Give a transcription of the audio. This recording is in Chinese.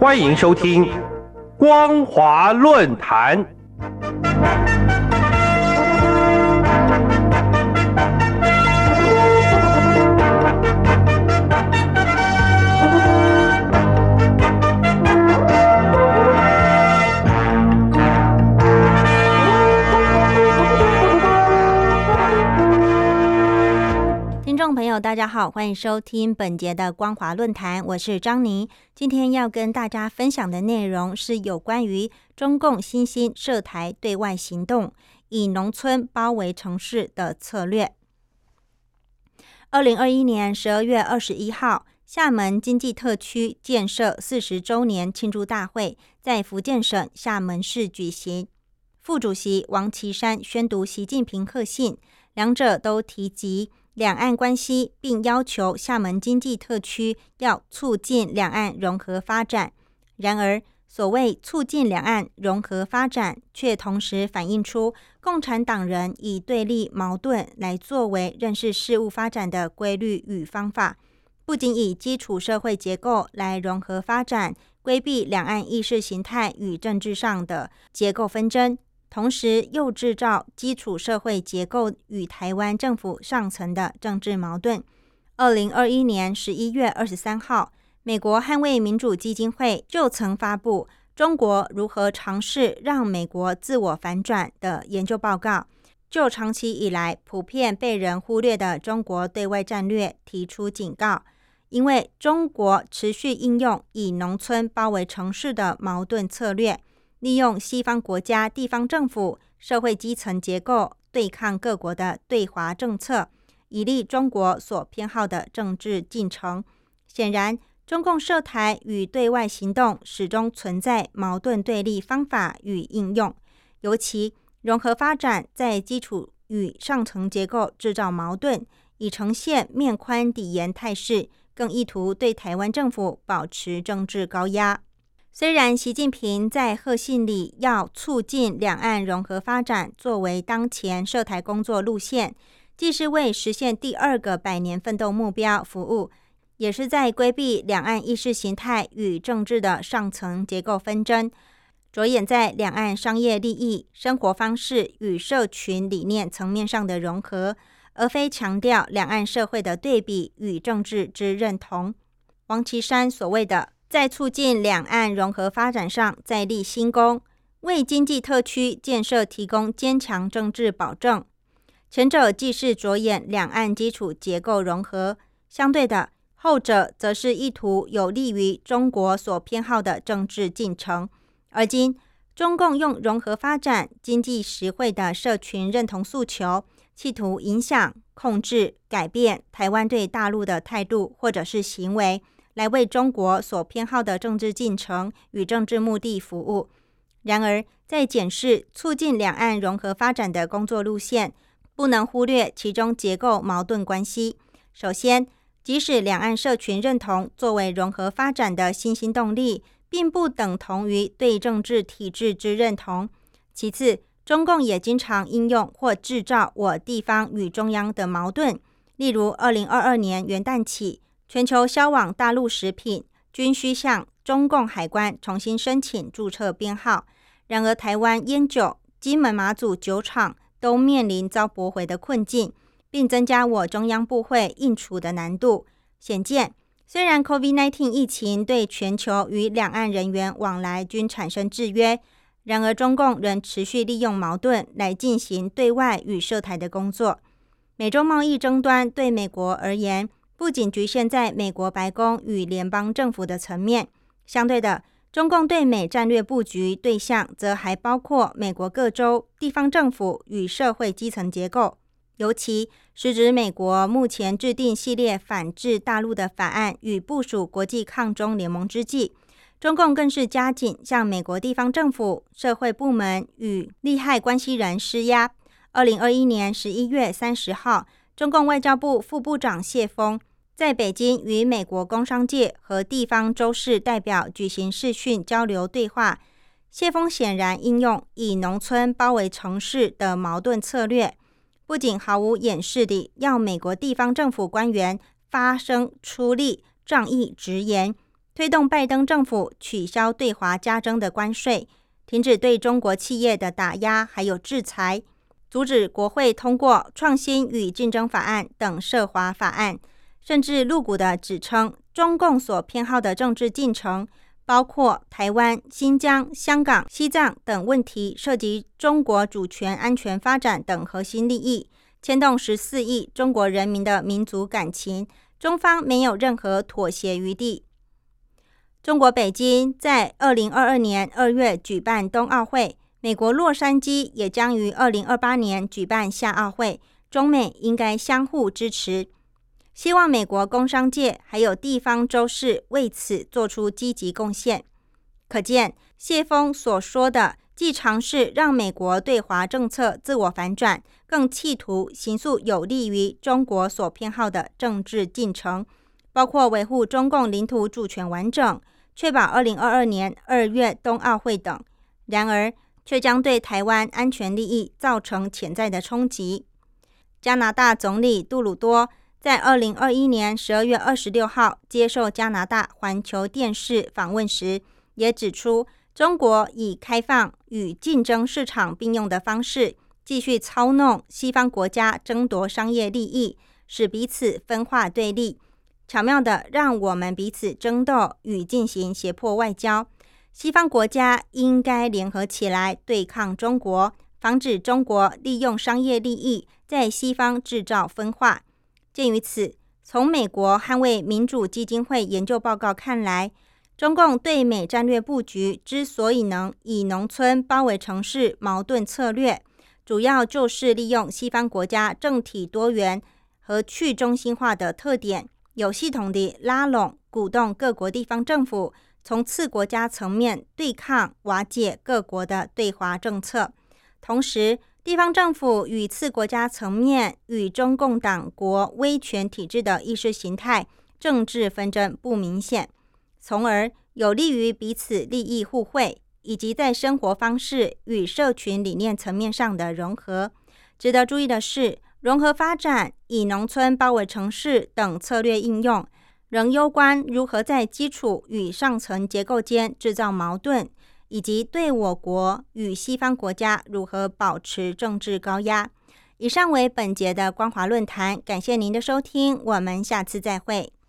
欢迎收听《光华论坛》。朋友，大家好，欢迎收听本节的光华论坛，我是张妮。今天要跟大家分享的内容是有关于中共新兴涉台对外行动，以农村包围城市的策略。二零二一年十二月二十一号，厦门经济特区建设四十周年庆祝大会在福建省厦门市举行，副主席王岐山宣读习近平贺信，两者都提及。两岸关系，并要求厦门经济特区要促进两岸融合发展。然而，所谓促进两岸融合发展，却同时反映出共产党人以对立矛盾来作为认识事物发展的规律与方法。不仅以基础社会结构来融合发展，规避两岸意识形态与政治上的结构纷争。同时，又制造基础社会结构与台湾政府上层的政治矛盾。二零二一年十一月二十三号，美国捍卫民主基金会就曾发布《中国如何尝试让美国自我反转》的研究报告，就长期以来普遍被人忽略的中国对外战略提出警告，因为中国持续应用以农村包围城市的矛盾策略。利用西方国家地方政府、社会基层结构对抗各国的对华政策，以利中国所偏好的政治进程。显然，中共涉台与对外行动始终存在矛盾对立方法与应用，尤其融合发展在基础与上层结构制造矛盾，已呈现面宽底严态势，更意图对台湾政府保持政治高压。虽然习近平在贺信里要促进两岸融合发展作为当前涉台工作路线，既是为实现第二个百年奋斗目标服务，也是在规避两岸意识形态与政治的上层结构纷争，着眼在两岸商业利益、生活方式与社群理念层面上的融合，而非强调两岸社会的对比与政治之认同。王岐山所谓的。在促进两岸融合发展上再立新功，为经济特区建设提供坚强政治保证。前者既是着眼两岸基础结构融合，相对的，后者则是意图有利于中国所偏好的政治进程。而今，中共用融合发展、经济实惠的社群认同诉求，企图影响、控制、改变台湾对大陆的态度或者是行为。来为中国所偏好的政治进程与政治目的服务。然而，在检视促进两岸融合发展的工作路线，不能忽略其中结构矛盾关系。首先，即使两岸社群认同作为融合发展的新兴动力，并不等同于对政治体制之认同。其次，中共也经常应用或制造我地方与中央的矛盾，例如二零二二年元旦起。全球销往大陆食品均需向中共海关重新申请注册编号。然而，台湾烟酒、金门马祖酒厂都面临遭驳回的困境，并增加我中央部会应处的难度。显见，虽然 COVID-19 疫情对全球与两岸人员往来均产生制约，然而中共仍持续利用矛盾来进行对外与涉台的工作。美中贸易争端对美国而言，不仅局限在美国白宫与联邦政府的层面，相对的，中共对美战略布局对象则还包括美国各州、地方政府与社会基层结构。尤其是指美国目前制定系列反制大陆的法案与部署国际抗中联盟之际，中共更是加紧向美国地方政府、社会部门与利害关系人施压。二零二一年十一月三十号，中共外交部副部长谢峰。在北京与美国工商界和地方州市代表举行视讯交流对话，谢峰显然应用以农村包围城市的矛盾策略，不仅毫无掩饰地要美国地方政府官员发声出力、仗义直言，推动拜登政府取消对华加征的关税，停止对中国企业的打压，还有制裁，阻止国会通过创新与竞争法案等涉华法案，甚至露骨的指称中共所偏好的政治进程。包括台湾、新疆、香港、西藏等问题，涉及中国主权、安全、发展等核心利益，牵动十四亿中国人民的民族感情，中方没有任何妥协余地。中国北京在二零二二年二月举办冬奥会，美国洛杉矶也将于二零二八年举办夏奥会，中美应该相互支持。希望美国工商界还有地方州市为此做出积极贡献。可见，谢峰所说的，既尝试让美国对华政策自我反转，更企图行塑有利于中国所偏好的政治进程，包括维护中共领土主权完整、确保二零二二年二月冬奥会等。然而，却将对台湾安全利益造成潜在的冲击。加拿大总理杜鲁多。在二零二一年十二月二十六号接受加拿大环球电视访问时，也指出，中国以开放与竞争市场并用的方式，继续操弄西方国家争夺商业利益，使彼此分化对立，巧妙的让我们彼此争斗与进行胁迫外交。西方国家应该联合起来对抗中国，防止中国利用商业利益在西方制造分化。鉴于此，从美国捍卫民主基金会研究报告看来，中共对美战略布局之所以能以农村包围城市矛盾策略，主要就是利用西方国家政体多元和去中心化的特点，有系统地拉拢、鼓动各国地方政府从次国家层面对抗、瓦解各国的对华政策，同时。地方政府与次国家层面与中共党国威权体制的意识形态政治纷争不明显，从而有利于彼此利益互惠，以及在生活方式与社群理念层面上的融合。值得注意的是，融合发展以农村包围城市等策略应用，仍攸关如何在基础与上层结构间制造矛盾。以及对我国与西方国家如何保持政治高压。以上为本节的光华论坛，感谢您的收听，我们下次再会。